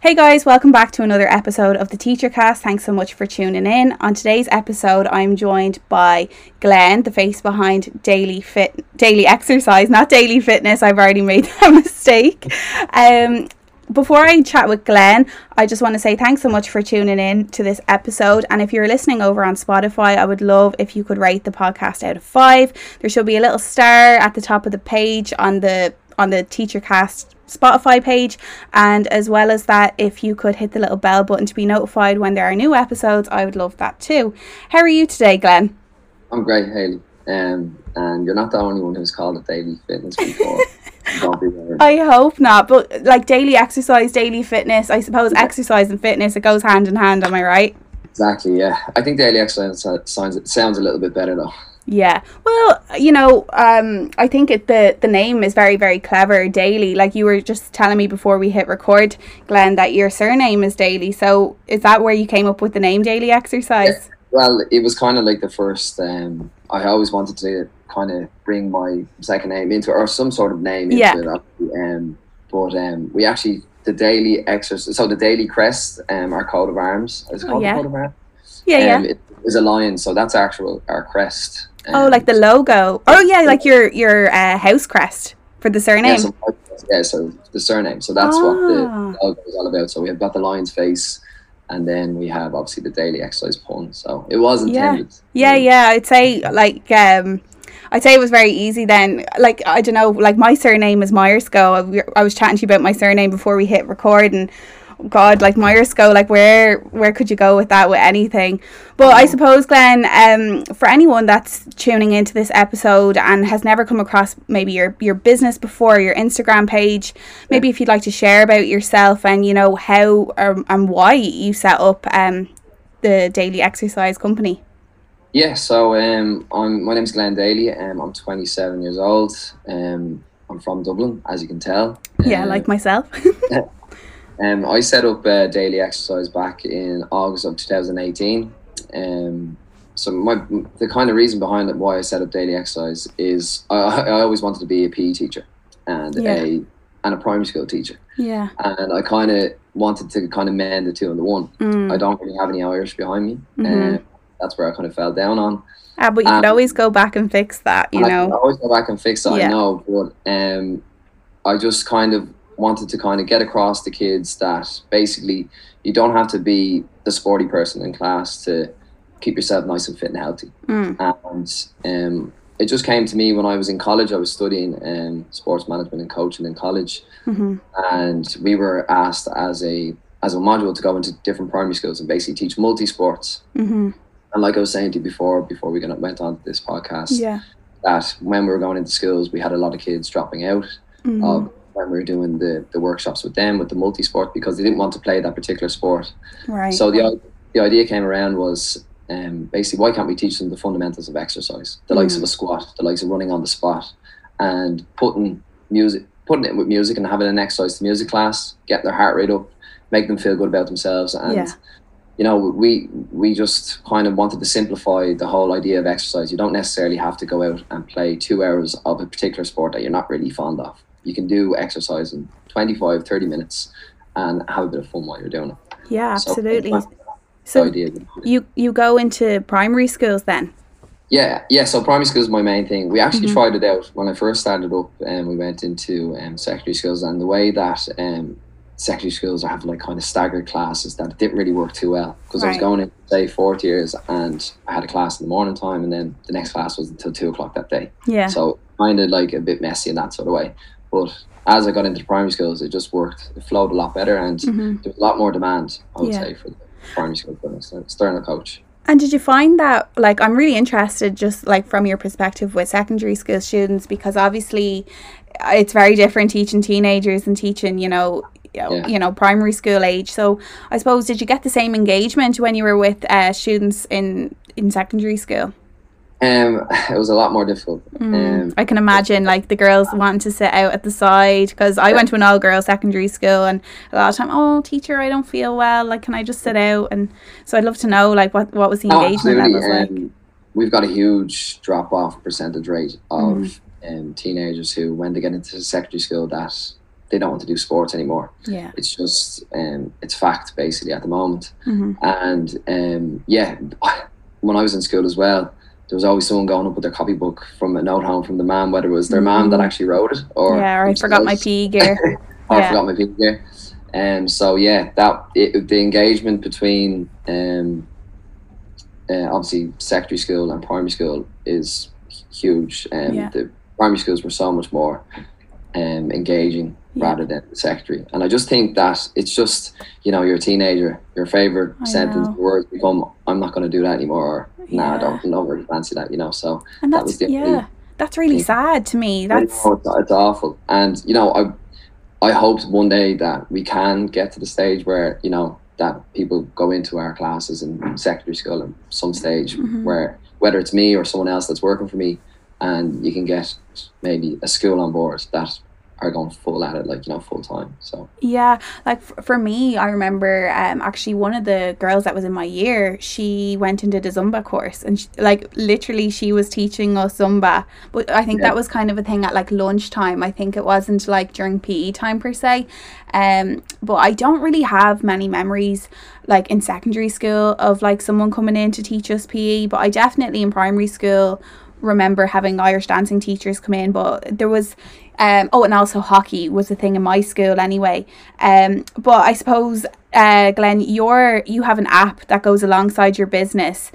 Hey guys, welcome back to another episode of the Teacher Cast. Thanks so much for tuning in. On today's episode, I'm joined by Glenn, the face behind Daily Fit Daily Exercise, not Daily Fitness. I've already made that mistake. Um, before I chat with Glenn, I just want to say thanks so much for tuning in to this episode. And if you're listening over on Spotify, I would love if you could rate the podcast out of five. There should be a little star at the top of the page on the on the Teacher Cast Spotify page. And as well as that, if you could hit the little bell button to be notified when there are new episodes, I would love that too. How are you today, Glenn? I'm great, Haley. Um, and you're not the only one who's called it daily fitness before. I hope not, but like daily exercise, daily fitness, I suppose yeah. exercise and fitness, it goes hand in hand, am I right? Exactly, yeah. I think daily exercise sounds, sounds a little bit better though. Yeah. Well, you know, um, I think it, the the name is very very clever. Daily, like you were just telling me before we hit record, Glenn, that your surname is Daily. So is that where you came up with the name Daily Exercise? Yeah. Well, it was kind of like the first. Um, I always wanted to kind of bring my second name into or some sort of name into yeah. it. Um, but um, we actually the daily exercise. So the daily crest, um, our coat of arms. Is oh, yeah. coat of arms? Yeah, um, yeah. It is a lion, so that's actual our crest. Oh, like the logo. Oh yeah, like your your uh, house crest for the surname. Yeah, so, yeah, so the surname. So that's what the ah. logo is all about. So we have got the lion's face, and then we have obviously the daily exercise pun. So it was intended. Yeah, yeah, yeah. I'd say like um, I'd say it was very easy then. Like I don't know, like my surname is Myerscough. I was chatting to you about my surname before we hit record, and God, like Myerscough, like where where could you go with that with anything? But I suppose, Glenn, um, for anyone that's tuning into this episode and has never come across maybe your your business before, your Instagram page, maybe if you'd like to share about yourself and you know how um, and why you set up um the daily exercise company. Yeah, so um, I'm my name's Glenn Daly. Um, I'm 27 years old. Um, I'm from Dublin, as you can tell. Yeah, um, like myself. Um, I set up uh, daily exercise back in August of 2018. Um, so my the kind of reason behind it why I set up daily exercise is I, I always wanted to be a PE teacher and yeah. a and a primary school teacher. Yeah. And I kind of wanted to kind of mend the two into one. Mm. I don't really have any Irish behind me. Mm-hmm. Uh, that's where I kind of fell down on. Ah, but you could always go back and fix that, you know. I always go back and fix that, yeah. I know. But um, I just kind of wanted to kind of get across to kids that basically you don't have to be the sporty person in class to keep yourself nice and fit and healthy. Mm. And um, it just came to me when I was in college. I was studying um, sports management and coaching in college, mm-hmm. and we were asked as a as a module to go into different primary schools and basically teach multi sports. Mm-hmm. And like I was saying to you before, before we went on to this podcast, yeah. that when we were going into schools, we had a lot of kids dropping out mm-hmm. of when we were doing the, the workshops with them with the multi sport because they didn't want to play that particular sport. Right. So the the idea came around was um, basically why can't we teach them the fundamentals of exercise, the mm. likes of a mm. squat, the likes of running on the spot, and putting music, putting it with music and having an exercise to music class, get their heart rate up, make them feel good about themselves, and. Yeah. You know, we we just kind of wanted to simplify the whole idea of exercise. You don't necessarily have to go out and play two hours of a particular sport that you're not really fond of you can do exercise in 25, 30 minutes and have a bit of fun while you're doing it. Yeah, absolutely. So, so you you go into primary schools then? Yeah, yeah. So primary school is my main thing. We actually mm-hmm. tried it out when I first started up, and um, we went into um, secondary schools. And the way that um, secondary schools have like kind of staggered classes, that it didn't really work too well because right. I was going in say fourth years, and I had a class in the morning time, and then the next class was until two o'clock that day. Yeah. So kind of like a bit messy in that sort of way. But as I got into primary schools, it just worked. It flowed a lot better, and mm-hmm. there was a lot more demand. I would yeah. say for the primary school external coach. And did you find that, like, I'm really interested, just like from your perspective with secondary school students, because obviously it's very different teaching teenagers and teaching, you know, yeah. you know, primary school age. So I suppose, did you get the same engagement when you were with uh, students in in secondary school? Um, it was a lot more difficult. Mm, um, I can imagine like the girls wanting to sit out at the side because I went to an all girls secondary school and a lot of time, oh teacher, I don't feel well. Like, can I just sit out? And so I'd love to know like what what was the oh, engagement levels um, like. We've got a huge drop off percentage rate of mm. um, teenagers who, when they get into secondary school, that they don't want to do sports anymore. Yeah. It's just um, it's fact basically at the moment. hmm And um, yeah, when I was in school as well, there was always someone going up with their copybook from a note home from the mom, whether it was their mom that Mm. actually wrote it or Yeah, or I forgot my PE gear. or I forgot my PE gear. Um, so yeah, that it, the engagement between um, uh, obviously secondary school and primary school is huge. and Yeah. The primary schools were so much more um, engaging Yeah. Rather than secondary, and I just think that it's just you know you're a teenager, your favorite I sentence know. words become I'm not going to do that anymore. Or, Nah, I don't, don't really fancy that, you know. So And that was the yeah. only That's really thing. sad to me. That's know, it's, it's awful. And you know, I I hope one day that we can get to the stage where you know that people go into our classes in secondary school at some stage Mhm. where whether it's me or someone else that's working for me, and you can get maybe a school on board that are going full at it, like you know, full time. So Yeah, like f- for me, I remember um actually one of the girls that was in my year, she went and did a Zumba course, and sh like literally she was teaching us Zumba. But I think Yeah. that was kind of a thing at like lunchtime. I think it wasn't like during PE time per se. Um, but I don't really have many memories like in secondary school of like someone coming in to teach us PE. But I definitely in primary school remember having Irish dancing teachers come in. But there was um, oh, and also hockey was a thing in my school anyway. Um, but I suppose, uh, Glenn, you're you have an app that goes alongside your business.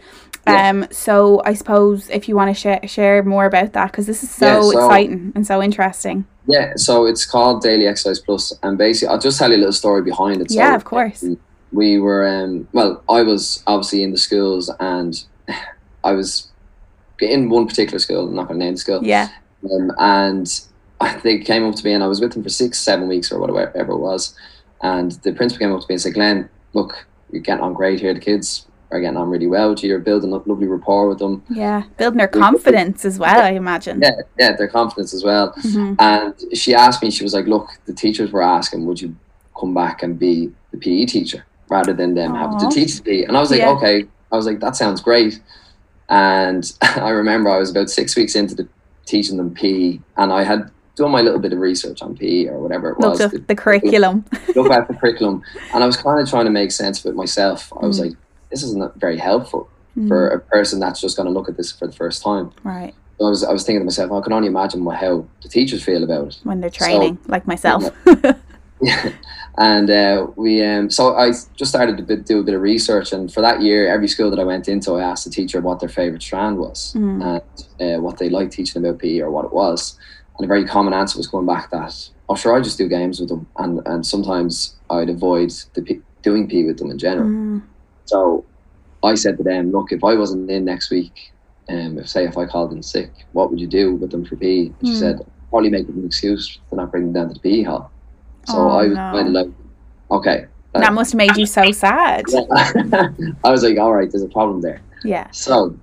Yeah. Um, so I suppose if you want to share share more about that because this is so, Yeah, so- exciting and so interesting. yeah, so it's called Daily Exercise Plus, and basically, I'll just tell you a little story behind it. So, yeah, of course. we were um well i was obviously in the schools and i was in one particular school i'm not going to name the school Yeah. um, and they came up to me and i was with them for six seven weeks or whatever it was and the principal came up to me and said glenn look you're getting on great here the kids are getting on really well with you you're building up lovely rapport with them Yeah. Building their confidence as well, I imagine. yeah yeah their confidence as well Mhm. and she asked me she was like look the teachers were asking would you come back and be the pe teacher rather than them having to teach the PE. And I was like, Yeah. okay. I was like, that sounds great. And I remember I was about six weeks into the teaching them PE, and I had done my little bit of research on PE or whatever it was. Looked up the curriculum. look at the curriculum, and I was kind of trying to make sense of it myself. I was Mm. like, this isn't very helpful for a person that's just going to look at this for the first time. Mm, right. So I was, I was thinking to myself, I can only imagine what, how the teachers feel about it. When they're training, like myself. and uh, we um, so I just started to do a bit of research, and for that year, every school that I went into, I asked the teacher what their favorite strand was Mm. and uh, what they liked teaching about PE or what it was. And a very common answer was going back that, oh, sure, I just do games with them, and and sometimes I'd avoid the P- doing PE with them in general. Mm. So I said to them, look, if I wasn't in next week, um, if say if I called in sick, what would you do with them for PE? And she Mm. said, probably make an excuse to not bring them down to the PE hall. So Oh, I was no. kind of like, okay. uh, That must have made you so sad. I was like, all right, there's a problem there. Yeah. So,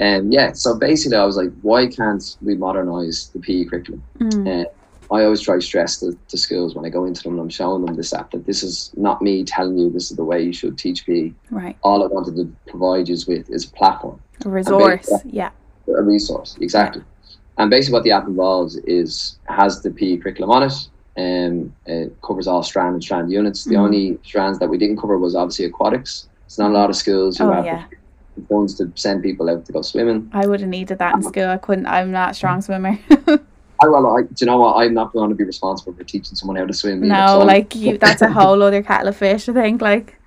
um, yeah, so basically, I was like, why can't we modernize the PE curriculum? Mm. I always try to stress to, to schools when I go into them and I'm showing them this app that this is not me telling you this is the way you should teach PE. Right. All I wanted to provide you with is a platform, A resource. yeah. Yeah. a resource, exactly. And basically, what the app involves is has the PE curriculum on it. and it covers all strand and strand units. The Mhm. only strands that we didn't cover was obviously aquatics. It's not a lot of schools who Oh, have yeah. the funds to send people out to go swimming. I would have needed that in school. I couldn't. I'm not a strong swimmer. I, well, I, do you know what? I'm not going to be responsible for teaching someone how to swim. either, so no, I'm- like you. That's a whole other kettle of fish. I think. Like.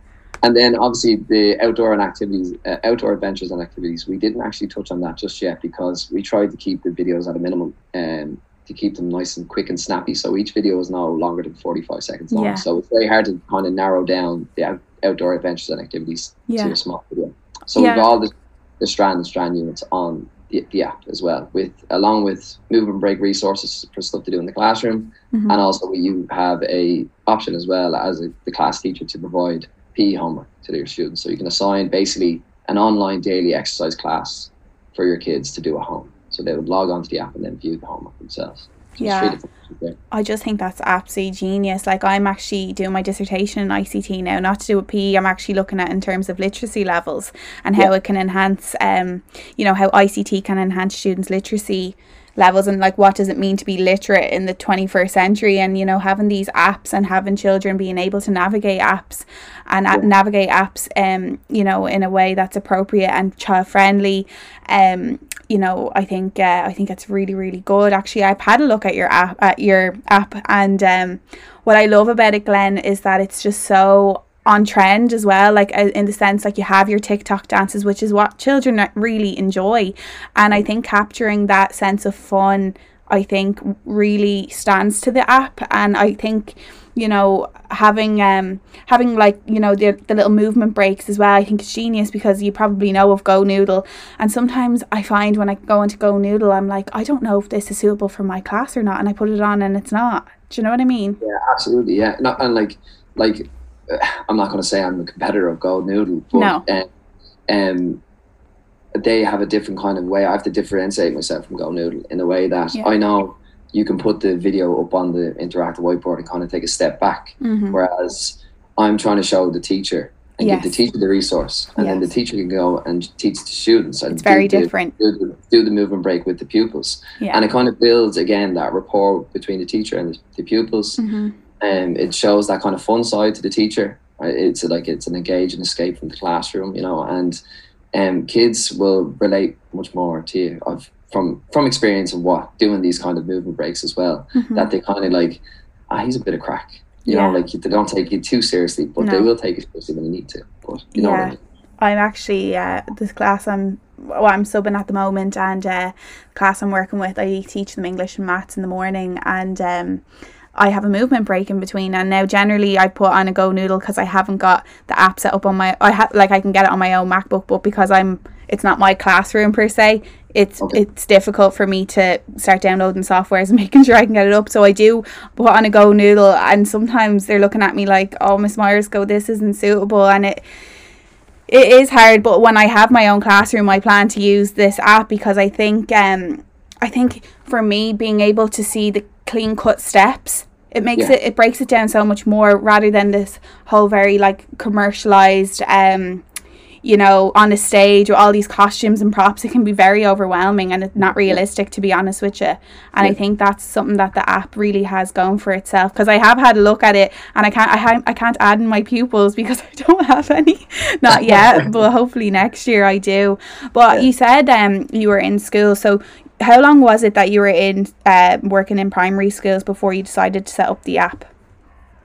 and then obviously the outdoor and activities, uh, outdoor adventures and activities. We didn't actually touch on that just yet because we tried to keep the videos at a minimum and to keep them nice and quick and snappy. So each video is now longer than 45 seconds long. Yeah. So it's very hard to kind of narrow down the out, outdoor adventures and activities Yeah. to a small video. So Yeah. we've got all the, the strand and strand units on the, the app as well, with along with move and break resources for stuff to do in the classroom, Mhm. and also you have a option as well as a, the class teacher to provide PE homework to your students. So you can assign basically an online daily exercise class for your kids to do at home. So they would log onto the app and then view the homework themselves. Yeah. really different there. I just think that's absolutely genius. Like I'm actually doing my dissertation in ICT now, not to do with PE. I'm actually looking at in terms of literacy levels and how Yeah. it can enhance, um, you know, how ICT can enhance students' literacy levels and like what does it mean to be literate in the 21st century and you know having these apps and having children being able to navigate apps and yeah. navigate apps um you know in a way that's appropriate and child friendly um you know I think uh, I think it's really really good actually I've had a look at your app at your app and um what I love about it Glenn is that it's just so on trend as well like uh, in the sense like you have your TikTok dances which is what children really enjoy. And I think capturing that sense of fun I think really stands to the app. And I think you know having um having like you know the, the little movement breaks as well I think it's genius because you probably know of Go Noodle. And sometimes I find when I go into Go Noodle I'm like I don't know if this is suitable for my class or not and I put it on and it's not. Do you know what I mean? Yeah absolutely yeah. Not and like like I'm not going to say I'm a competitor of Go Noodle, but no. um, um, they have a different kind of way. I have to differentiate myself from Go Noodle in a way that yeah. I know you can put the video up on the interactive whiteboard and kind of take a step back, mm-hmm. whereas I'm trying to show the teacher and yes. give the teacher the resource, and yes. then the teacher can go and teach the students. And it's very do, different. Do, do, do, the movement break with the pupils, yeah. and it kind of builds again that rapport between the teacher and the, the pupils. Mm-hmm um, it shows that kind of fun side to the teacher. It's like it's an engage and escape from the classroom, you know, and um, kids will relate much more to you. I've from from experience of what doing these kind of movement breaks as well. Mm-hmm. That they kind of like, ah, he's a bit of crack. You yeah. know, like they don't take it too seriously, but no. they will take it seriously when they need to. But you know yeah. I mean? I'm actually uh, this class I'm well, I'm subbing at the moment, and uh, class I'm working with, I teach them English and maths in the morning, and um, I have a movement break in between and now generally I put on a go noodle because I haven't got the app set up on my I have like I can get it on my own MacBook but because I'm it's not my classroom per se it's okay. it's difficult for me to start downloading softwares and making sure I can get it up so I do put on a go noodle and sometimes they're looking at me like oh Miss Myerscough this isn't suitable and it it is hard but when I have my own classroom I plan to use this app because I think um I think for me being able to see the clean cut steps it makes yeah. it it breaks it down so much more rather than this whole very like commercialized um you know on a stage with all these costumes and props it can be very overwhelming and it's not realistic to be honest with you and yeah. i think that's something that the app really has going for itself because i have had a look at it and i can't I, ha- I can't add in my pupils because i don't have any not yet but hopefully next year i do but yeah. you said um you were in school so how long was it that you were in uh, working in primary schools before you decided to set up the app?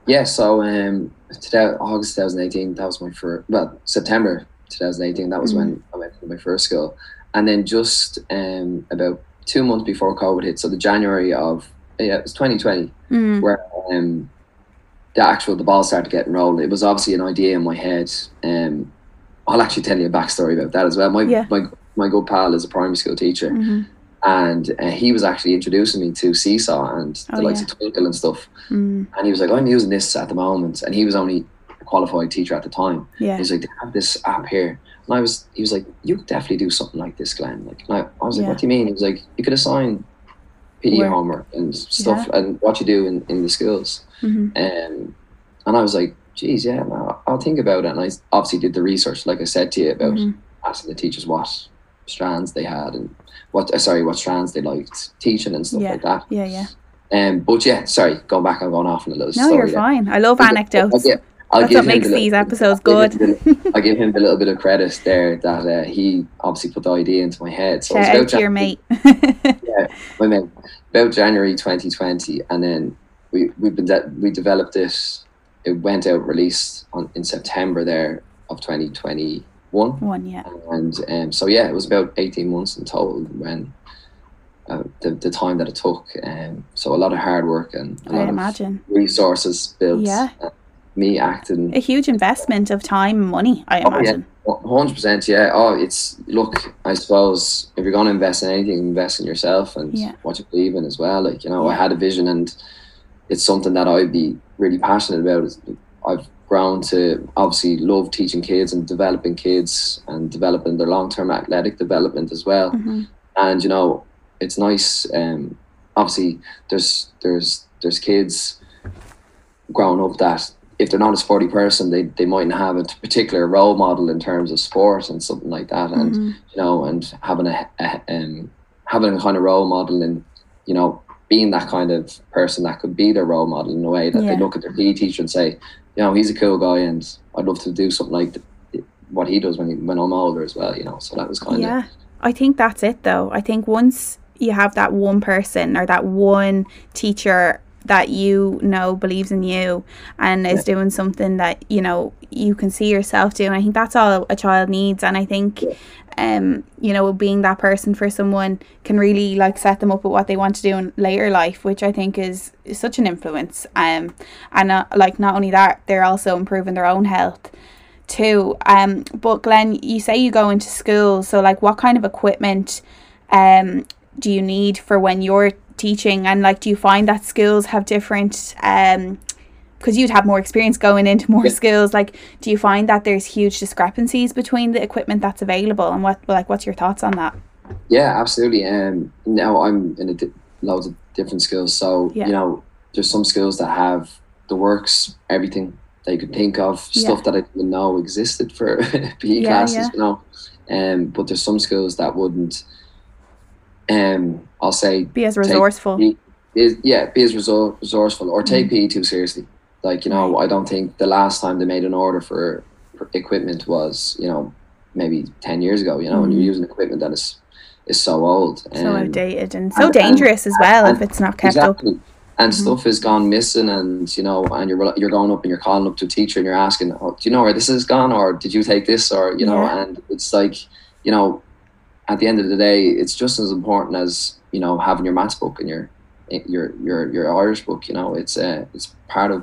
Yeah, so um, today, August 2018, that was my first, well, September 2018, that was mm-hmm. when I went to my first school. And then just um, about two months before COVID hit, so the January of, yeah, it was 2020, mm-hmm. where um, the actual, the ball started getting rolled. It was obviously an idea in my head. Um, I'll actually tell you a backstory about that as well. My, yeah. my, my good pal is a primary school teacher. Mm-hmm and uh, he was actually introducing me to Seesaw and the oh, likes yeah. of Twinkl and stuff. Mm. And he was like, "I'm using this at the moment," and he was only a qualified teacher at the time. Yeah. He's like, "They have this app here," and I was, he was like, "You could definitely do something like this, Glenn." Like, I, I was like, yeah. "What do you mean?" He was like, "You could assign PE homework and stuff, yeah. and what you do in, in the schools." Mm-hmm. Um, and I was like, "Geez, yeah, no, I'll think about it." And I obviously did the research, like I said to you, about mm-hmm. asking the teachers what strands they had and what uh, sorry what strands they liked teaching and stuff yeah. like that. Yeah, yeah. Um, but yeah, sorry, going back, I'm going off in a little. No, story you're there. fine. I love anecdotes. I'll, I'll That's what makes the these episodes good. I give him a little bit of credit there that uh, he obviously put the idea into my head. So Shout out to your mate. yeah, my mate. About January 2020, and then we we've been de- we developed this. It went out released on in September there of 2020 one. One, yeah. And um, so yeah, it was about eighteen months in total when uh, the the time that it took. Um, so a lot of hard work and a I lot imagine. of resources built. Yeah. Uh, me acting a huge investment of time and money. I imagine. Oh, yeah. Hundred percent, yeah. Oh, it's look. I suppose if you're going to invest in anything, invest in yourself and yeah. what you believe in as well. Like you know, yeah. I had a vision, and it's something that I'd be really passionate about. I've grown to obviously love teaching kids and developing kids and developing their long term athletic development as well. Mm-hmm. And you know, it's nice. Um, obviously, there's there's there's kids growing up that if they're not a sporty person, they, they mightn't have a particular role model in terms of sport and something like that. And mm-hmm. you know, and having a, a um, having a kind of role model in you know being that kind of person that could be their role model in a way that Yeah. they look at their PE teacher and say, you know, he's a cool guy and I'd love to do something like th- what he does when he, when I'm older as well. You know, so that was kind of Yeah. I think that's it though. I think once you have that one person or that one teacher that you know believes in you and is doing something that, you know, you can see yourself doing, I think that's all a child needs. And I think Yeah. um, you know, being that person for someone can really like set them up with what they want to do in later life, which I think is, is such an influence. Um, and uh, like not only that, they're also improving their own health too. Um, but Glenn, you say you go into school, so like, what kind of equipment um do you need for when you're teaching? And like, do you find that schools have different um? Because you'd have more experience going into more Yeah. schools, like, do you find that there's huge discrepancies between the equipment that's available, and what, like, what's your thoughts on that? Yeah, absolutely. Um, now I'm in a di- loads of different skills. So Yeah. you know, there's some skills that have the works, everything that you could think of, stuff that I didn't know existed for PE classes. You know, um, but there's some skills that wouldn't. Um, I'll say Be as resourceful. is yeah, be as resor- resourceful or take PE too seriously. Like you know, I don't think the last time they made an order for, for equipment was you know maybe ten years ago. You know, and Mhm. you're using equipment that is is so old, so um, outdated and so and- dangerous as well if it's not kept up. exactly. And Mhm. stuff has gone missing, and you know, and you're you're going up and you're calling up to a teacher and you're asking, oh, "Do you know where this has gone?" Or "Did you take this?" Or you know, Yeah. and it's like, you know, at the end of the day, it's just as important as you know having your maths book and your your your your Irish book. You know, it's a it's part of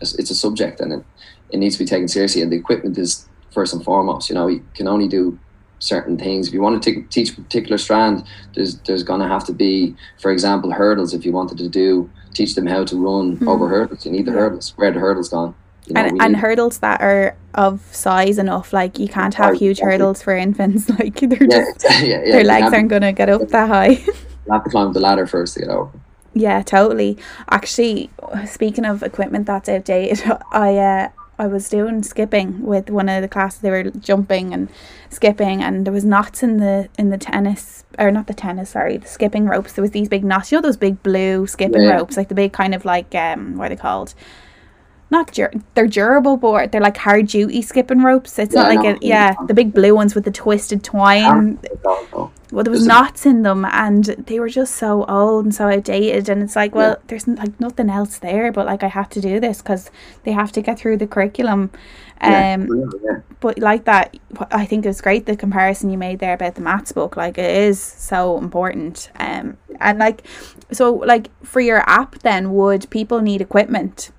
it's a subject and it it needs to be taken seriously. And the equipment is first and foremost. You know, you can only do certain things. If you want to t- teach a particular strand, there's there's gonna have to be, for example, hurdles. If you wanted to do teach them how to run Mhm. over hurdles, you need the Yeah. hurdles. Where are the hurdles gone? You know, and, and hurdles that are of size enough like you can't have huge hurdles for infants like they're just yeah, yeah. their legs aren't gonna get up that high have to climb the ladder first to get over. yeah totally actually speaking of equipment that's outdated i uh I was doing skipping with one of the classes. They were jumping and skipping, and there was knots in the in the tennis or not the tennis. Sorry, the skipping ropes. There was these big knots. You know those big blue skipping Yeah. ropes, like the big kind of like um, what are they called? Not dur- they're durable, board. they're like hard duty skipping ropes. It's Yeah, not like a, yeah, the big blue ones with the twisted twine. Well, there was knots in them, and they were just so old and so outdated. And it's like, well, there's like nothing else there, but like I have to do this because they have to get through the curriculum. Yeah, Um, yeah, yeah. but like that, I think it was great the comparison you made there about the maths book. Like it is so important. Um, and like, so like for your app, then would people need equipment?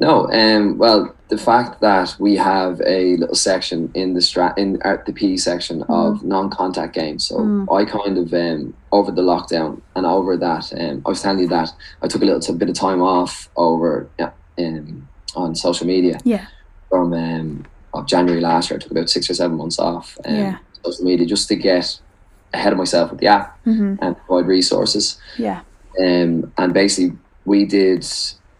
No, um, well, the fact that we have a little section in the stra- in uh, the PE section of non-contact games, so Mm. I kind of um, over the lockdown and over that, um, I was telling you that I took a little t- bit of time off over yeah, um, on social media Yeah. from um, of January last year. I took about six or seven months off um, Yeah. social media just to get ahead of myself with the app hmm and provide resources Yeah. um, and basically we did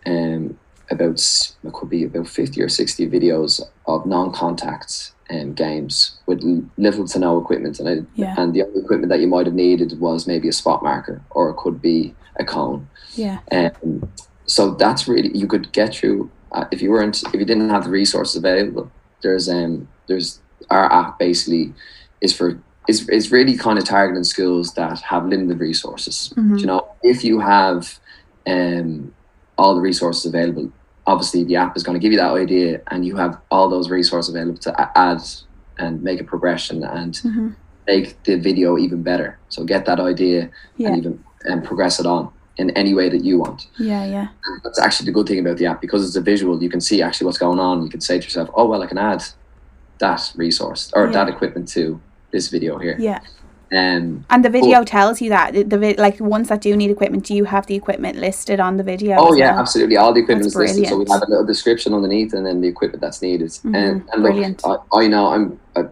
um, about it could be about 50 or 60 videos of non-contact um, games with little to no equipment and, it, Yeah. and the only equipment that you might have needed was maybe a spot marker or it could be a cone Yeah. um, so that's really you could get through uh, if you weren't if you didn't have the resources available there's um there's our app basically is for is, is really kind of targeting schools that have limited resources Mhm. you know if you have um all the resources available obviously the app is going to give you that idea and you have all those resources available to add and make a progression and hmm make the video even better so get that idea Yeah. and even and progress it on in any way that you want Yeah. Yeah. that's actually the good thing about the app because it's a visual. You can see actually what's going on. You can say to yourself, "Oh well, I can add that resource or Yeah. that equipment to this video here." Yeah. Um, And the video tells you that the, the like ones that do need equipment, do you have the equipment listed on the video? oh yeah, well? absolutely. All the equipment That's is listed, so we have a little description underneath, and then the equipment that's needed. Mhm, And, and look, brilliant. I, I know I'm. I,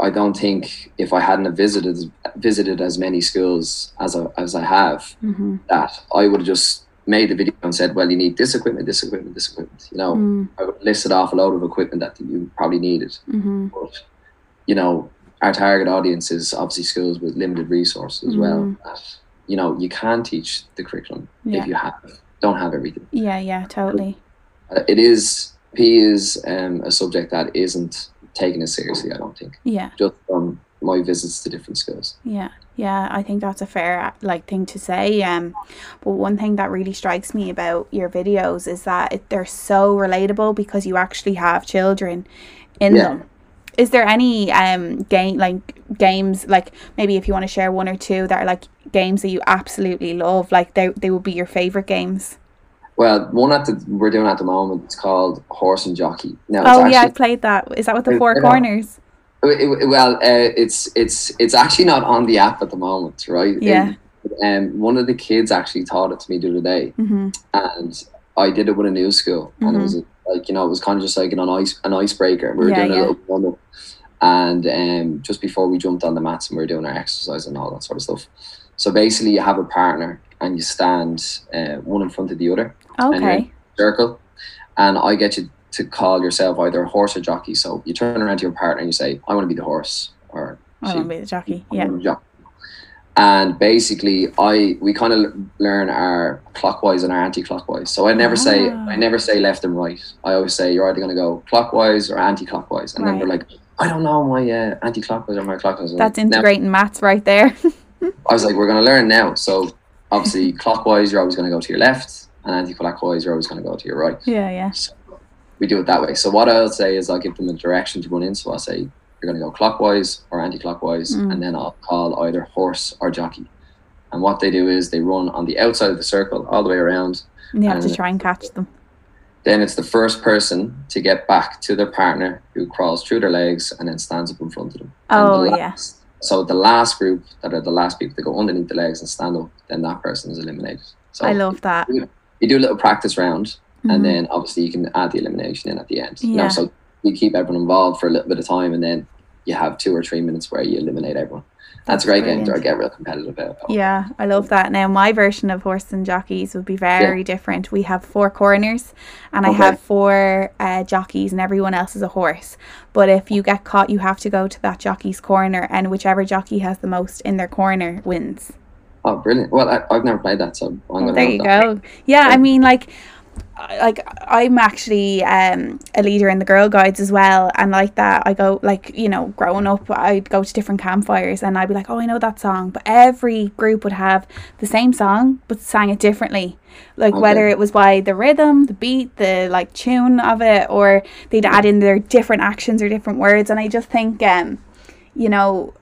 I don't think if I hadn't visited visited as many schools as I, as I have, Mhm. that I would have just made the video and said, "Well, you need this equipment, this equipment, this equipment." You know, Mm, I would have listed off a load of equipment that you probably needed. mhm. but you know our target audience is obviously schools with limited resources as well. Mhm. That, you know, you can teach the curriculum Yeah. if you have don't have everything. Yeah, yeah, totally. Uh, it is P is um, a subject that isn't taken as seriously. I don't think Yeah. just from my visits to different schools. Yeah, yeah, I think that's a fair like thing to say. Um, but one thing that really strikes me about your videos is that it, they're so relatable because you actually have children in Yeah. them. Is there any um game like games like maybe if you want to share one or two that are like games that you absolutely love like they they would be your favorite games? Well, one at the we're doing at the moment. It's called Horse and Jockey. Now, Oh yeah, I played that. Is that with the four it, uh, corners? it- it- well, uh, it's it's it's actually not on the app at the moment, right? Yeah. and um, one of the kids actually taught it to me the other day, Mm-hmm. and I did it with a new school, and it was like you know it was kind of just like an ice an icebreaker. We were Yeah, doing yeah. a little warm up, and um, just before we jumped on the mats and we were doing our exercise and all that sort of stuff. So basically, you have a partner and you stand uh, one in front of the other, Okay. circle, and I get you to call yourself either a horse or jockey. So you turn around to your partner and you say, "I want to be the horse," or I want to be the jockey. Yeah. wanna be the jockey." And basically, I we kind of learn our clockwise and our anti-clockwise. So I never say Ah. I never say left and right. I always say you're either going to go clockwise or anti-clockwise, and then they're like, "I don't know my uh, anti-clockwise or my clockwise." That's integrating maths right there. I was like, "We're going to learn now." So obviously, clockwise, you're always going to go to your left, and anti-clockwise, you're always going to go to your right. yeah, yeah. So we do it that way. So what I'll say is I'll give them a direction to run in. So I'll say you're going to go clockwise or anti-clockwise, Mm. and then I'll call either horse or jockey. And what they do is they run on the outside of the circle all the way around. And you have to try and catch them. Then it's the first person to get back to their partner who crawls through their legs and then stands up in front of them. Oh, the yeah. So the last group that are the last people to go underneath the legs and stand up, then that person is eliminated. So I love that. you do a little practice round Mhm. and then obviously you can add the elimination in at the end. You Yeah. know, so you keep everyone involved for a little bit of time, and then you have two or three minutes where you eliminate everyone. That's, That's a great game brilliant. to get real competitive about. Yeah, I love that. Now, my version of horse and jockeys would be very different. We have four corners, and I have four uh, jockeys, and everyone else is a horse. But if you get caught, you have to go to that jockey's corner, and whichever jockey has the most in their corner wins. Oh, brilliant! Well, I, I've never played that, so I'm gonna. there you that. go. Yeah, I mean, like, like I'm actually um, a leader in the Girl Guides as well, and like that, I go like you know, growing up, I'd go to different campfires, and I'd be like, oh, I know that song, but every group would have the same song, but sang it differently. Like Okay. whether it was by the rhythm, the beat, the like tune of it, or they'd add in their different actions or different words, and I just think, um, you know,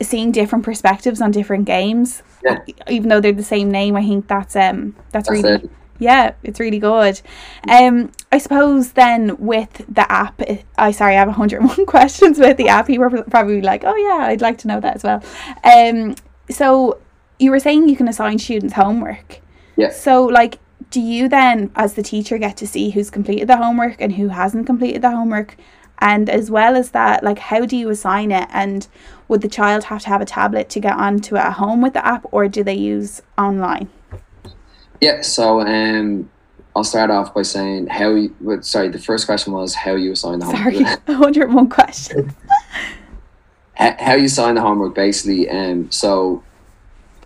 seeing different perspectives on different games, Yeah. even though they're the same name, I think that's um that's, That's really it. Yeah, it's really good. Um, I suppose then with the app, it- I sorry, I have 101 questions with the app. You were probably like, oh yeah, I'd like to know that as well. Um, so you were saying you can assign students homework. Yeah. So like, do you then, as the teacher, get to see who's completed the homework and who hasn't completed the homework? And as well as that, like, how do you assign it? And would the child have to have a tablet to get onto it at home with the app, or do they use online? Yeah. So um, I'll start off by saying how. You, sorry, the first question was how you assign the homework. Sorry, 101 questions. how, you sign the homework basically um so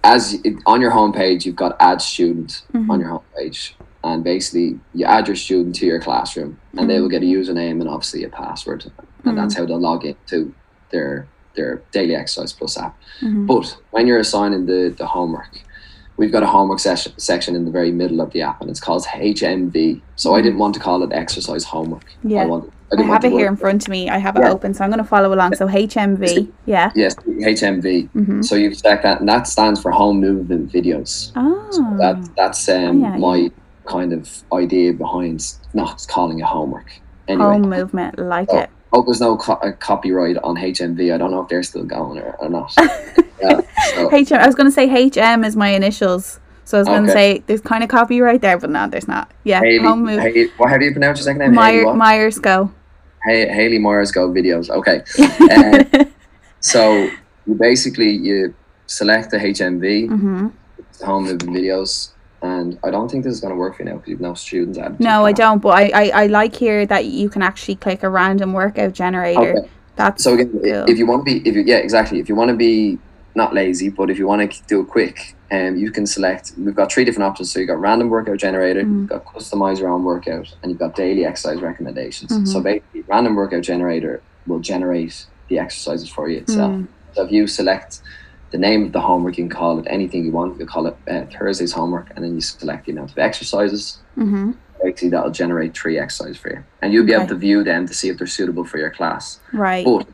as it, on your homepage you've got add student Mhm. on your homepage and basically you add your student to your classroom and they will get a username and obviously a password and that's how they'll log into their their daily exercise plus app Mhm. but when you're assigning the the homework we've got a homework session, section in the very middle of the app and it's called HMV so I didn't want to call it exercise homework Yeah. I, want, I didn't have it here in front of me. I have it Yeah. open, so I'm going to follow along. So HMV, yeah. yes HMV Mm-hmm. So you check that, and that stands for home movement videos. Oh, That that's um, Oh, yeah, my kind of idea behind not calling it homework. Anyway, home movement, like Oh. it. Hope there's no co- uh, copyright on HMV. I don't know if they're still going or, or not. yeah, so, HM. I was going to say HM is my initials, so I was going to say there's kind of copyright there, but no, there's not. Yeah, Haley, home movement. Haley, what, how do you pronounce your second name? Haley, Meyer, what? Myers go. Ha- Haley Myers Go videos. Okay. Uh, so you basically you select the HMV, hmm home movement videos, and I don't think this is going to work for you now because you've no students added. No, I don't. But I, I, I like here that you can actually click a random workout generator Okay. That's So again, cool. if you want to be, if you yeah, exactly. If you want to be not lazy, but if you want to do it quick, um, you can select. We've got three different options. So you've got random workout generator, Mm. you've got customize your own workout, and you've got daily exercise recommendations. Mhm. So basically, random workout generator will generate the exercises for you itself. Mm. So if you select the name of the homework, you can call it anything you want. You can call it uh, Thursday's homework, and then you select the amount of exercises. Mm-hmm. Basically, that'll generate three exercises for you, and you'll be Okay. able to view them to see if they're suitable for your class. Right. But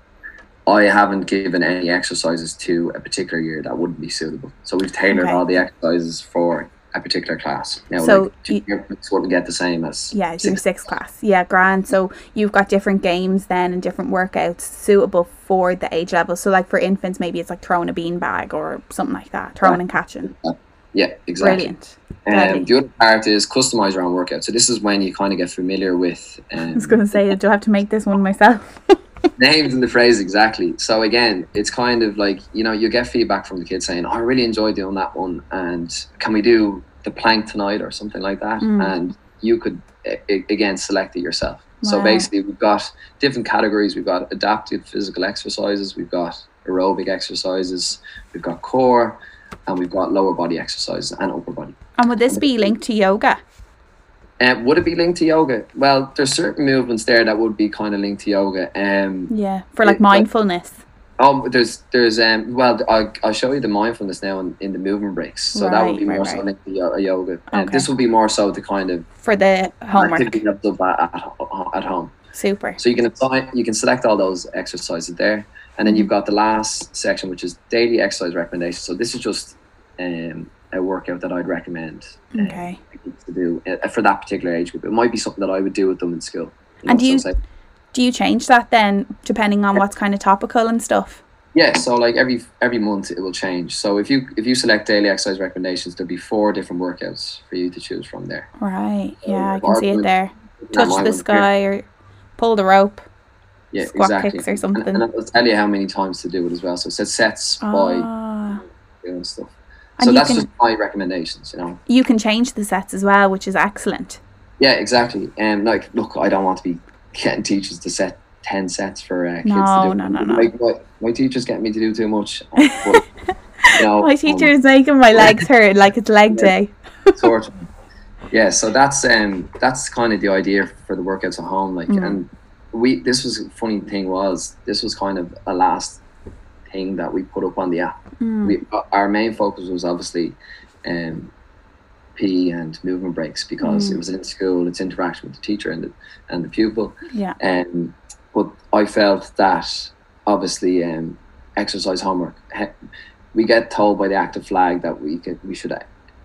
I haven't given any exercises to a particular year that wouldn't be suitable. So we've tailored Okay. all the exercises for a particular class. Now, So like, junior groups wouldn't get the same as Yeah, your sixth. class. Yeah, grand. So you've got different games then and different workouts suitable for the age level. So like for infants, maybe it's like throwing a bean bag or something like that, throwing and catching. Yeah, exactly. Brilliant. Um, the other part is customize your own workout. So this is when you kind of get familiar with um, I was going to say, do I have to make this one myself? names and the phrase exactly. So again, it's kind of like you know you get feedback from the kids saying, oh, "I really enjoyed doing that one," and can we do the plank tonight or something like that? Mm. And you could a- again select it yourself. So basically, we've got different categories. We've got adaptive physical exercises. We've got aerobic exercises. We've got core, and we've got lower body exercises and upper body. and would this be linked to yoga? Uh, would it be linked to yoga? Well, there's certain movements there that would be kind of linked to yoga. Um, Yeah, for like It- mindfulness. Oh, there's there's um well I'll, I'll show you the mindfulness now in, in the movement breaks. So that would be Right, more right, so right. linked to yo- yoga. And Okay. this will be more so the kind of For the homework. activity does at, at home. Super. So you can assign, you can select all those exercises there, and then you've got the last section which is daily exercise recommendations. So this is just um, a workout that I'd recommend uh, Okay. to do uh, for that particular age group. It might be something that I would do with them in school. And do so you- say- Do you change that then depending on what's kind of topical and stuff? Yeah, so like every every month it will change. So if you if you select daily exercise recommendations, there'll be four different workouts for you to choose from there. Right. Yeah, I can see it there. Touch the one here. sky or pull the rope. yeah, squat exactly. kicks or something. And, it'll tell you how many times to do it as well. So it says sets by Ah. doing stuff. And So that's can just my recommendations, you know. you can change the sets as well, which is excellent. Yeah, exactly. And like, look, I don't want to be getting teachers to set ten sets for uh, kids No, to do. no, no, no. Like, my, my teachers get me to do too much. But, you know, My um, teacher is making my legs hurt like it's leg day. sort of. Yeah, so that's um that's kind of the idea for the workouts at home. Like, Mm. and we this was funny thing was this was kind of a last thing that we put up on the app. Mm. We our main focus was obviously um PE and movement breaks because Mm. it was in school. It's interaction with the teacher and the and the pupil. Yeah. Um, but I felt that obviously um, exercise homework. We get told by the active flag that we could, we should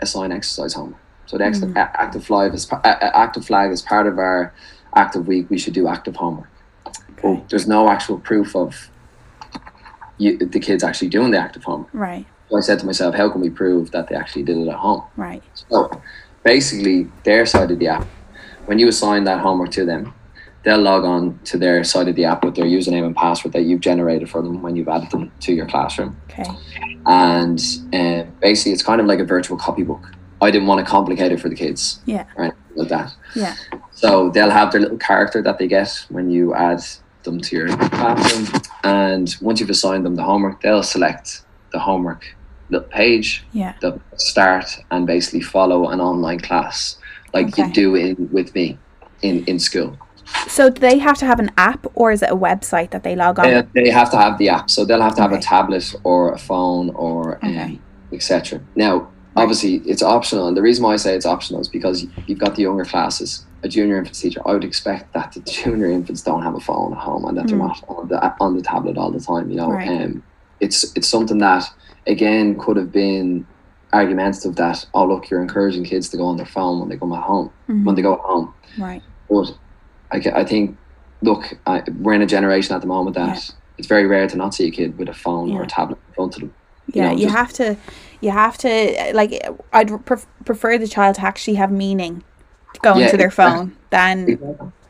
assign exercise homework. So the ex- Mm. active flag is active flag is part of our active week. We should do active homework. Okay. But there's no actual proof of you, the kids actually doing the active homework. Right. So I said to myself, how can we prove that they actually did it at home? Right. So basically, their side of the app, when you assign that homework to them, they'll log on to their side of the app with their username and password that you've generated for them when you've added them to your classroom. Okay. And uh, basically, it's kind of like a virtual copybook. I didn't want to complicate it for the kids Yeah. anything like that. Yeah. So they'll have their little character that they get when you add them to your classroom. And once you've assigned them the homework, they'll select the homework little page Yeah. they'll start and basically follow an online class like Okay. you do in with me in in school. So do they have to have an app or is it a website that they log on? They, they have to have the app, so they'll have to have Okay. a tablet or a phone or Okay. um, etc. Now, obviously, it's optional, and the reason why I say it's optional is because you've got the younger classes. A junior infants teacher, I would expect that the junior infants don't have a phone at home and that they're Mm. not on the on the tablet all the time. You know, Right. um, it's it's something that again could have been argumentative that oh look you're encouraging kids to go on their phone when they come at home Mhm. when they go home Right. but I, I think look I, we're in a generation at the moment that Yeah. it's very rare to not see a kid with a phone or a tablet in front of them Yeah, know, you just- have to, you have to like. I'd pref- prefer the child to actually have meaning going Yeah, to their exactly. phone than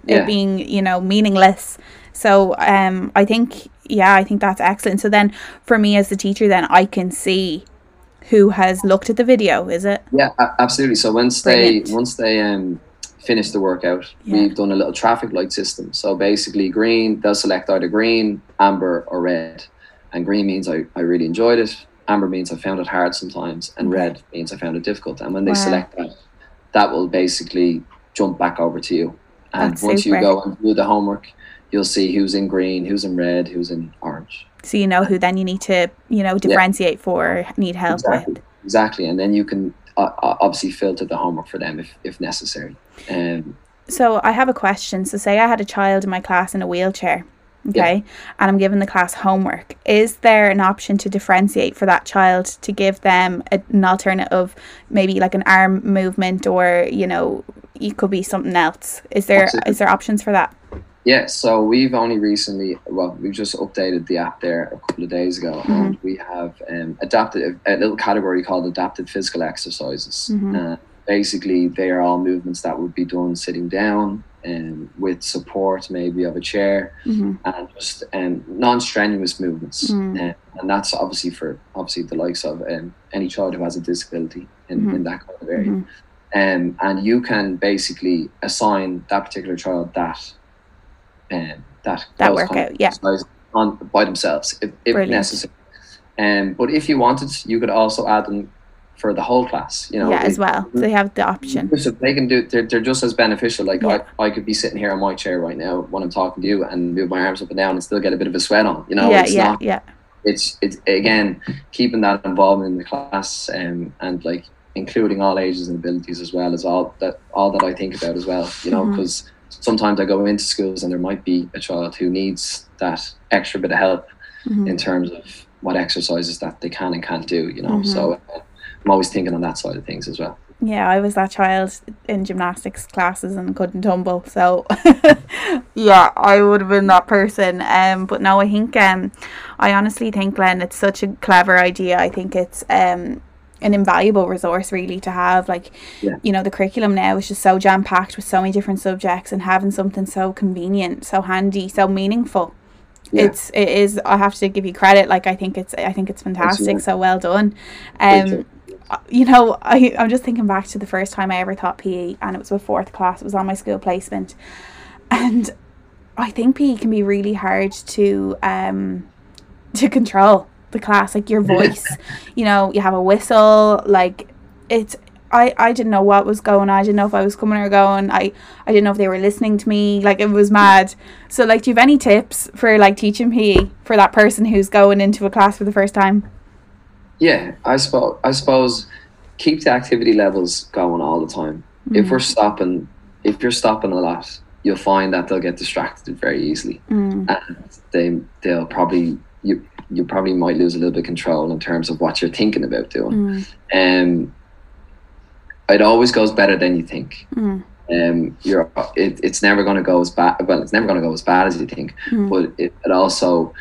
it yeah being you know meaningless. So um, I think yeah, I think that's excellent. So then for me as the teacher, then I can see who has looked at the video. Is it? yeah absolutely so once Brilliant. they once they um finish the workout. Yeah. We've done a little traffic light system. So basically, green, they'll select either green, amber, or red. And green means I, I really enjoyed it. Amber means I found it hard sometimes. And red means I found it difficult. And when they Wow. select that, that will basically jump back over to you. And That's once super. you go and do the homework, you'll see who's in green, who's in red, who's in orange. So you know who then you need to, you know, differentiate for, need help Exactly. with. Exactly. And then you can uh, uh, obviously filter the homework for them if, if necessary. Um, So I have a question. So say I had a child in my class in a wheelchair, okay, and I'm giving the class homework. Is there an option to differentiate for that child to give them a, an alternative, maybe like an arm movement, or you know, it could be something else? Is there is Absolutely. there options for that? Yeah, so we've only recently, well, we've just updated the app there a couple of days ago, and we have um, adapted a, little category called adapted physical exercises. Mhm. Uh, basically, they are all movements that would be done sitting down and with support, maybe of a chair, hmm and just um, non-strenuous movements. Mm. Uh, and that's obviously for obviously the likes of um, any child who has a disability in, Mhm. in that kind of area Mhm. um, and you can basically assign that particular child that um, that That workout, yeah. on by themselves if, if necessary. Um, but if you wanted, you could also add them for the whole class. You know, yeah, as well. So they have the option. So they can do. They're, they're just as beneficial. Like Yeah. I, I could be sitting here on my chair right now when I'm talking to you and move my arms up and down and still get a bit of a sweat on. You know, yeah, it's yeah, not yeah. it's it's again keeping that involvement in the class um, and like including all ages and abilities as well as all that all that I think about as well you know because sometimes I go into schools and there might be a child who needs that extra bit of help Mhm. in terms of what exercises that they can and can't do you know Mhm. so uh, I'm always thinking on that side of things as well Yeah, I was that child in gymnastics classes and couldn't tumble. So yeah, I would have been that person. Um, but no, I think um, I honestly think Glenn, it's such a clever idea. I think it's um an invaluable resource really to have. Like, Yeah. you know, the curriculum now is just so jam packed with so many different subjects, and having something so convenient, so handy, so meaningful. Yeah. It's it is. I have to give you credit. Like I think it's I think it's fantastic. you. So well done. Thank Um, you know, I, I'm just thinking back to the first time I ever taught PE, and it was with fourth class. It was on my school placement, and I think PE can be really hard to um to control the class, like your voice. you know, you have a whistle, like it's. I, I didn't know what was going on. I didn't know if I was coming or going. I, I didn't know if they were listening to me. Like it was mad. So like, do you have any tips for like teaching PE for that person who's going into a class for the first time? Yeah I suppose I suppose keep the activity levels going all the time. If Mm. we're stopping if you're stopping a lot you'll find that they'll get distracted very easily. Mm, and they they'll probably you you probably might lose a little bit of control in terms of what you're thinking about doing. Mm, um it always goes better than you think. Mm, um you're it, it's never going to go as bad well it's never going to go as bad as you think. Mm. but it, it also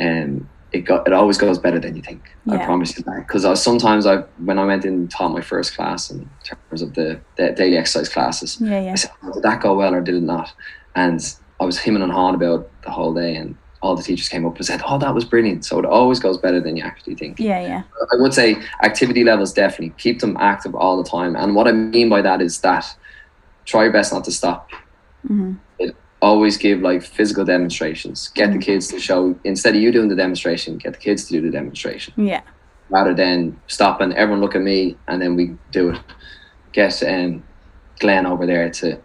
um it go, it always goes better than you think. I promise you that. Because I sometimes I when I went in and taught my first class in terms of the, the daily exercise classes, Yeah, I yeah. said, "Oh, did that go well or did it not? And I was hemming and hawing about the whole day, and all the teachers came up and said, "Oh, that was brilliant." So it always goes better than you actually think. Yeah, yeah. I would say activity levels definitely keep them active all the time. And what I mean by that is that try your best not to stop. hmm Always give like physical demonstrations. Get the Mhm. kids to show instead of you doing the demonstration, get the kids to do the demonstration Yeah. rather than stopping everyone look at me and then we do it. Get um, Glenn over there to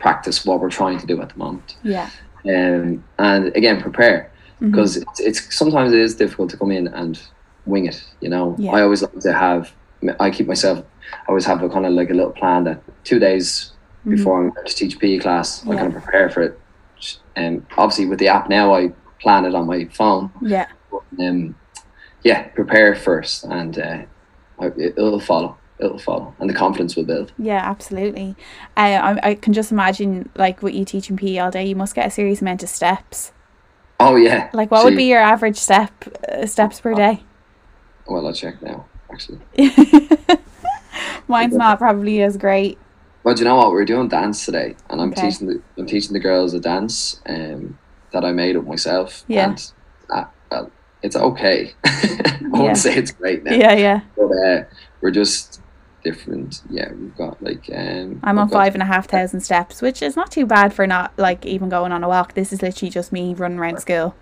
practice what we're trying to do at the moment. Yeah. Um, and again, prepare because it's, it's sometimes it is difficult to come in and wing it. You know, Yeah. I always like to have. I keep myself. I always have a kind of like a little plan that two days. Before I'm going to teach PE class, I kind of prepare for it. And obviously, with the app now, I plan it on my phone. Yeah. Um, yeah, prepare first, and uh, it'll follow. It'll follow, and the confidence will build. Yeah, absolutely. I, I I can just imagine like what you teach in PE all day. You must get a serious amount of steps. Oh yeah. Like, what would See, be your average step uh, steps per day? Well, I'll check now. Actually, Mine's not probably as great. Well, do you know what? We're doing dance today, and I'm Okay. teaching the I'm teaching the girls a dance um, that I made up myself. Yeah. And, uh, it's okay. I Yeah. wouldn't say it's great now. Yeah, yeah. but uh, we're just different. Yeah, we've got like um. I'm on five and a half thousand steps, which is not too bad for not like even going on a walk. This is literally just me running around school.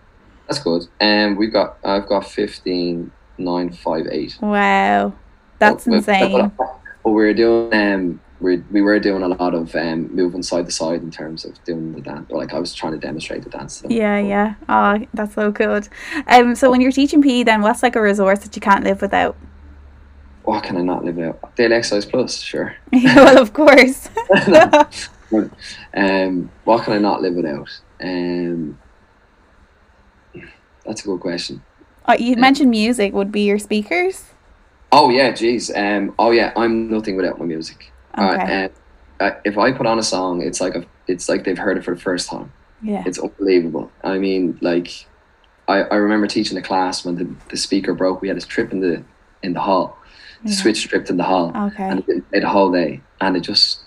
That's good. Um, we've got I've got fifteen nine five eight. Wow, that's But- but- insane. But we're doing um we we were doing a lot of um moving side to side in terms of doing the dance. But like I was trying to demonstrate the dance. To them. Yeah, yeah. Oh, that's so good. Um, so when you're teaching PE, then what's like a resource that you can't live without? What can I not live without? Daily exercise plus, sure. well, of course. um, what can I not live without? Um, that's a good question. Uh, you mentioned music would be your speakers. Oh yeah, geez. Um, oh yeah, I'm nothing without my music. Alright, Okay. uh, if I put on a song, it's like a, it's like they've heard it for the first time. Yeah. It's unbelievable. I mean, like, I, I remember teaching a class when the, the speaker broke. We had a trip in the in the hall. The Yeah. switch tripped in the hall, Okay. and it didn't the whole day, and it just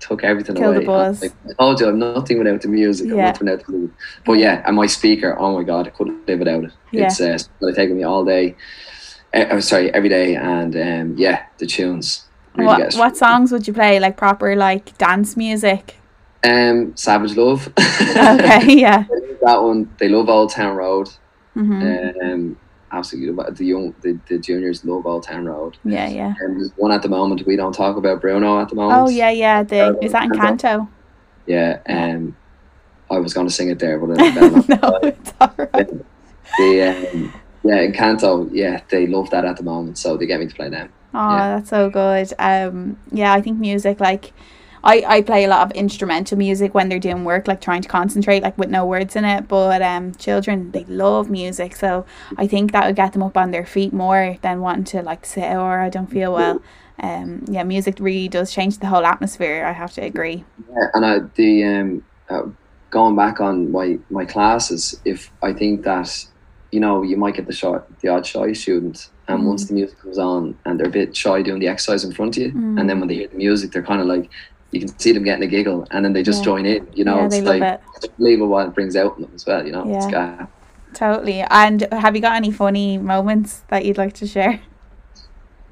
took everything Killed away. the buzz. Like, I told you, I'm nothing without the music. I'm Yeah. nothing without the music. But yeah, and my speaker, oh my god, I couldn't live without it. Yeah. It's uh, it's taken me all day. Uh, I'm sorry, every day, and um, yeah, the tunes. What what songs would you play? Like proper like dance music? Um, Savage Love. Okay. Yeah. that one. They love Old Town Road. hmm Um, absolutely, love the young, the, the juniors love Old Town Road. Yeah. Yeah. And there's one at the moment we don't talk about Bruno at the moment. Oh yeah. Yeah. The is that Encanto? yeah. Um, I was going to sing it there, but I not. no, it's alright. the um, yeah, Encanto, yeah, they love that at the moment, so they get me to play them. Oh, Yeah. that's so good. Um, yeah, I think music like. I, I play a lot of instrumental music when they're doing work, like trying to concentrate, like with no words in it. But um, children they love music, so I think that would get them up on their feet more than wanting to like sit or I don't feel well. Um, yeah, music really does change the whole atmosphere. I have to agree. Yeah, and I, the um, uh, going back on my my classes, if I think that you know you might get the shy, the odd shy student, and Mm. once the music comes on and they're a bit shy doing the exercise in front of you, Mm. and then when they hear the music, they're kind of like you can see them getting a giggle, and then they just Yeah. join in. You know, yeah, it's like it it's unbelievable what it brings out in them as well. You know, it's got, totally. And have you got any funny moments that you'd like to share?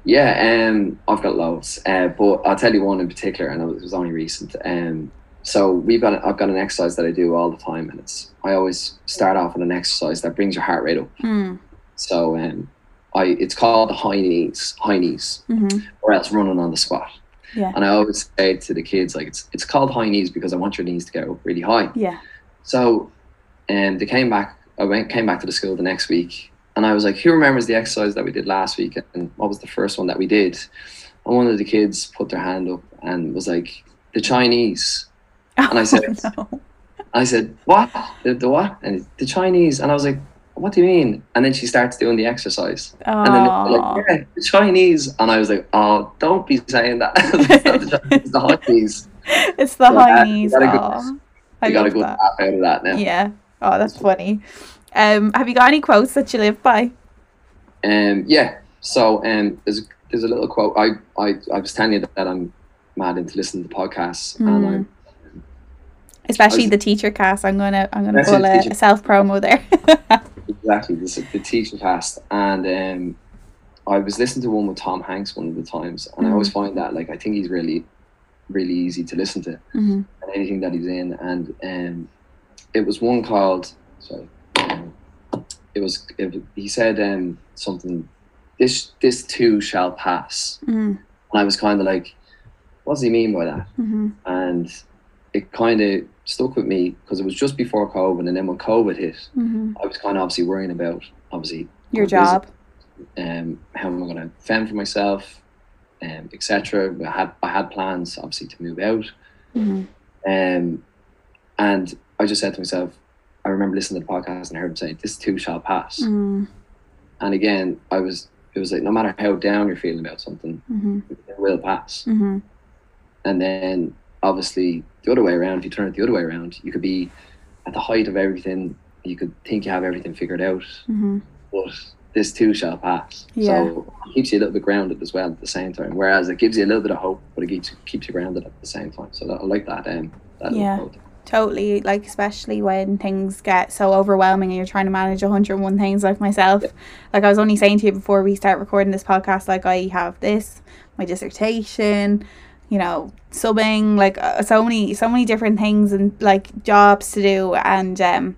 Yeah, um, I've got loads, uh, but I'll tell you one in particular, and it was only recent. Um, so we've got, I've got an exercise that I do all the time, and it's I always start off with an exercise that brings your heart rate up. Mm. So um, I, it's called the high knees, high knees, hmm or else running on the spot. Yeah. And I always say to the kids, like it's it's called high knees because I want your knees to get up really high. Yeah. So, and they came back. I went came back to the school the next week, and I was like, "Who remembers the exercise that we did last week? And what was the first one that we did?" And one of the kids put their hand up and was like, "The Chinese." And I said- Oh, no. I said, "What? The, the what?" And the Chinese. And I was like, "What do you mean?" And then she starts doing the exercise, and then like, "Yeah, the Chinese." And I was like, "Oh, don't be saying that. it's the Chinese, it's the Chinese." It's the So high that- you got a good- Aw. I You got a love good that. out of that now. Yeah. Oh, that's funny. Um, have you got any quotes that you live by? Um, yeah. So um, there's there's a little quote. I I, I was telling you that, I'm mad into listening to podcasts, and Mm. I'm Especially was- the teacher cast. I'm gonna I'm gonna pull a, a self promo there. exactly this the teaching cast, and um, I was listening to one with Tom Hanks one of the times, and I always Mm. find that like I think he's really really easy to listen to, hmm and anything that he's in, and um, it was one called sorry, um, it was it, he said um something this this too shall pass, hmm and I was kind of like, what does he mean by that? hmm and it kind of stuck with me because it was just before COVID, and then when COVID hit, hmm I was kind of obviously worrying about obviously Your job. business, um, how am I going to fend for myself, um, etc. I had I had plans obviously to move out, hmm um, and I just said to myself, I remember listening to the podcast and I heard him say, "This too shall pass," hmm and again, I was it was like no matter how down you're feeling about something, hmm it will pass. hmm And then obviously the other way around, if you turn it the other way around, you could be at the height of everything. You could think you have everything figured out, hmm but this too shall pass. Yeah. So it keeps you a little bit grounded as well at the same time. Whereas it gives you a little bit of hope, but it keeps keeps you grounded at the same time. So that, I like that. Um, that Yeah. totally like especially when things get so overwhelming and you're trying to manage 101 things like myself Yeah. like i was only saying to you before we start recording this podcast like i have this my dissertation you know subbing like uh, so many so many different things and like jobs to do and um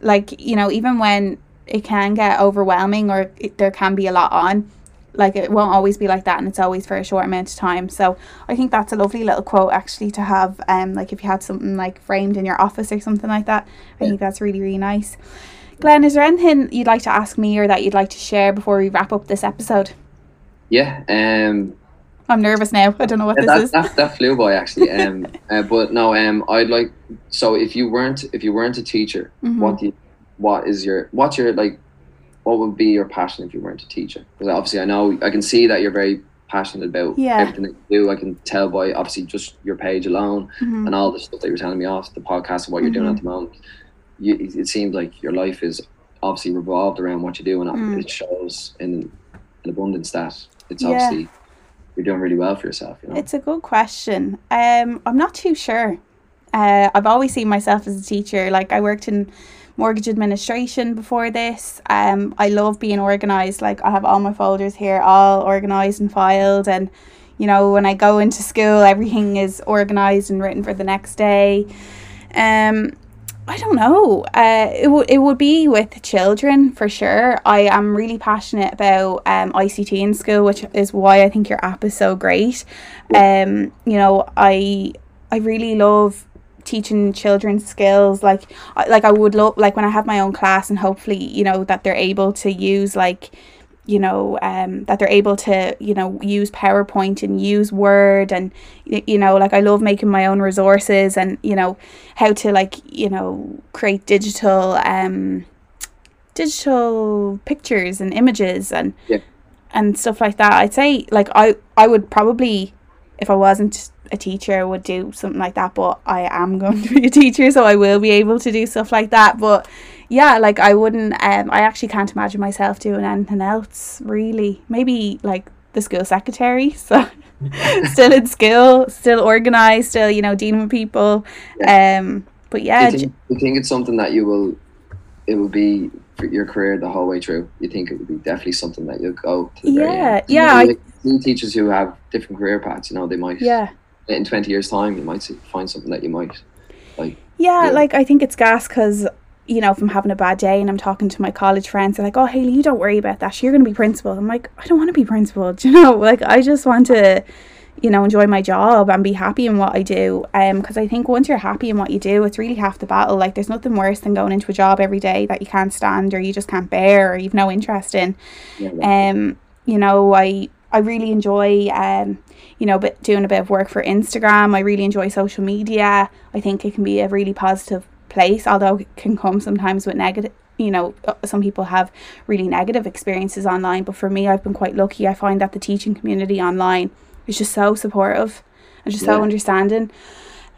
like you know even when it can get overwhelming or it, there can be a lot on like it won't always be like that and it's always for a short amount of time so i think that's a lovely little quote actually to have um like if you had something like framed in your office or something like that i Yeah. think that's really really nice glenn is there anything you'd like to ask me or that you'd like to share before we wrap up this episode Yeah. Um, i'm nervous now i don't know what Yeah, this that, is that, that flew by actually. Um, uh, but no, um, I'd like. So if you weren't if you weren't a teacher, Mhm. what do you, what is your what's your like, what would be your passion if you weren't a teacher? Because obviously I know I can see that you're very passionate about Yeah. everything that you do. I can tell by obviously just your page alone Mhm. and all the stuff that you're telling me off the podcast and what you're doing Mm-hmm. at the moment. You, it it seems like your life is obviously revolved around what you do, and Mm. it shows in an abundance that it's Yeah. obviously you're doing really well for yourself. You know. It's a good question. Um, I'm not too sure. Uh, I've always seen myself as a teacher. Like I worked in mortgage administration before this. Um, I love being organized. Like I have all my folders here, all organized and filed, and you know when I go into school, everything is organized and written for the next day. Um, I don't know. Uh, it would it would be with children for sure. I am really passionate about um ICT in school, which is why I think your app is so great. Um, you know, I I really love teaching children skills like like I would love like when I have my own class and hopefully you know that they're able to use like you know um that they're able to you know use PowerPoint and use Word and you know like I love making my own resources and you know how to like you know create digital um digital pictures and images and Yeah. and stuff like that I'd say like I I would probably if I wasn't a teacher I would do something like that but I am going to be a teacher so I will be able to do stuff like that but yeah like I wouldn't um I actually can't imagine myself doing anything else really. Maybe like the school secretary so still in school still organized still you know dealing with people. Um but yeah do, you think, do you think it's something that you will it will be for your career the whole way through? You think it would be definitely something that you'll go to Yeah, yeah, I- like, teachers who have different career paths you know they might yeah. in 20 years time you might see, find something that you might like Yeah, Yeah. like I think it's gas because you know if I'm having a bad day and I'm talking to my college friends, they're like, "Oh, Haley, you don't worry about that. You're gonna be principal." I'm like, I don't want to be principal. Do you know? Like I just want to, you know, enjoy my job and be happy in what I do. Um, because I think once you're happy in what you do, it's really half the battle. Like there's nothing worse than going into a job every day that you can't stand or you just can't bear or you've no interest in yeah, um you know i i really enjoy um you know but doing a bit of work for instagram i really enjoy social media i think it can be a really positive place although it can come sometimes with negative you know uh, some people have really negative experiences online but for me i've been quite lucky. I find that the teaching community online is just so supportive and just so understanding.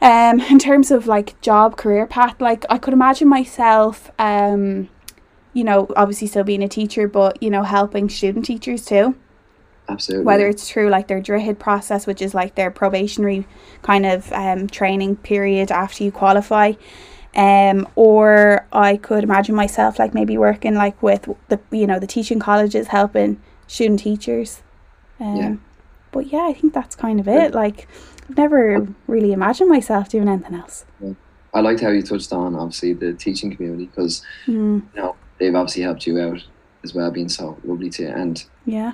Um in terms of like job career path like i could imagine myself um you know obviously still being a teacher but you know helping student teachers too. Absolutely. Whether it's through like their Droichead process, which is like their probationary kind of um, training period after you qualify. Um, or I could imagine myself like maybe working like with the you know the teaching colleges helping student teachers. Um, Yeah. But yeah, I think that's kind of it. Like I've never really imagined myself doing anything else. I liked how you touched on obviously the teaching community because Mm, you know they've obviously helped you out as well being so lovely to you and yeah,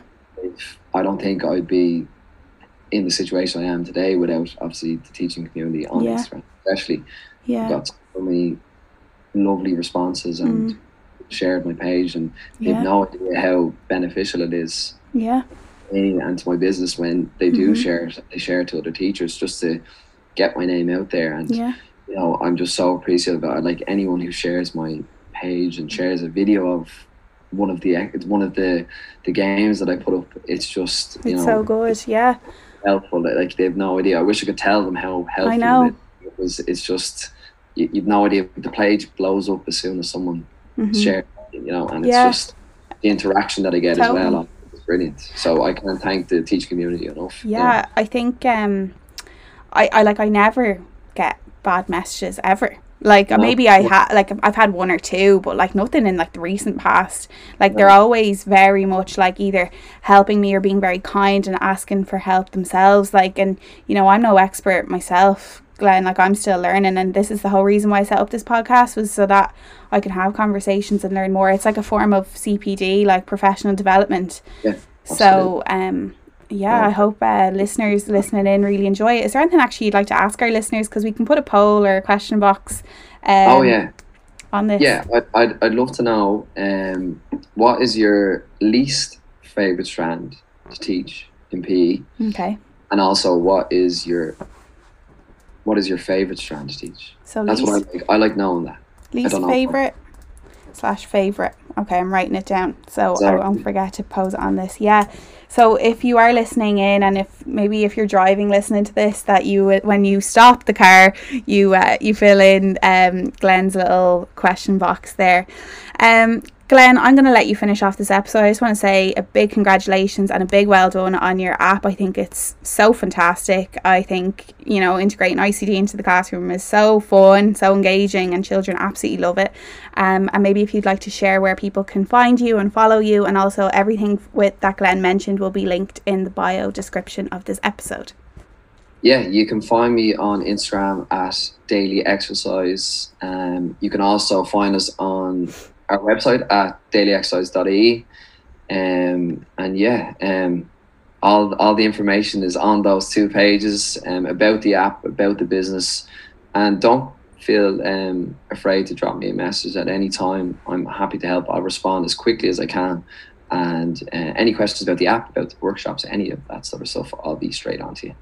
I don't think I'd be in the situation I am today without obviously the teaching community on Yeah. Instagram especially yeah, got so many lovely responses and shared my page and they've Mm. no idea how beneficial it is yeah, and to my business when they do Mhm. share it they share it to other teachers just to get my name out there and yeah, you know I'm just so appreciative it. like anyone who shares my page and shares a video of one of the it's one of the the games that I put up it's just you it's know so good. Yeah, helpful like they have no idea I wish I could tell them how helpful know. it, it was it's just you, you've no idea the page blows up as soon as someone mhm. shares it, you know and Yeah. it's just the interaction that I get as well it is brilliant so I can't thank the teach community enough yeah i think um i i like i never get bad messages ever. Like No. maybe I had like I've had one or two, but like nothing in like the recent past. Like they're always very much like either helping me or being very kind and asking for help themselves. Like and you know I'm no expert myself, Glenn. Like I'm still learning, and this is the whole reason why I set up this podcast was so that I can have conversations and learn more. It's like a form of CPD, like professional development. Yeah, So um yeah, I hope uh, listeners listening in really enjoy it. Is there anything actually you'd like to ask our listeners? Because we can put a poll or a question box. Um, oh yeah, On this. yeah. I'd, I'd, I'd love to know um, what is your least favorite strand to teach in PE, Okay. and also what is your what is your favorite strand to teach? So That's least, what I like. I like knowing that. least favorite slash favorite. Okay, I'm writing it down so I won't forget to pose on this. Yeah. So if you are listening in, and if maybe if you're driving listening to this, that you when you stop the car, you uh, you fill in um, Glenn's little question box there. Um, Glenn, I'm going to let you finish off this episode. I just want to say a big congratulations and a big well done on your app. I think it's so fantastic. I think, you know, integrating ICT into the classroom is so fun, so engaging, and children absolutely love it. Um, and maybe if you'd like to share where people can find you and follow you, and also everything with that Glenn mentioned will be linked in the bio description of this episode. Yeah, you can find me on Instagram at Daily Exercise. Um, you can also find us on our website at dailyexercise.e. Um, and yeah, um, all all the information is on those two pages um, about the app, about the business, and don't feel um, afraid to drop me a message at any time. I'm happy to help. I'll respond as quickly as I can. And uh, any questions about the app, about the workshops, any of that sort of stuff, I'll be straight on to you.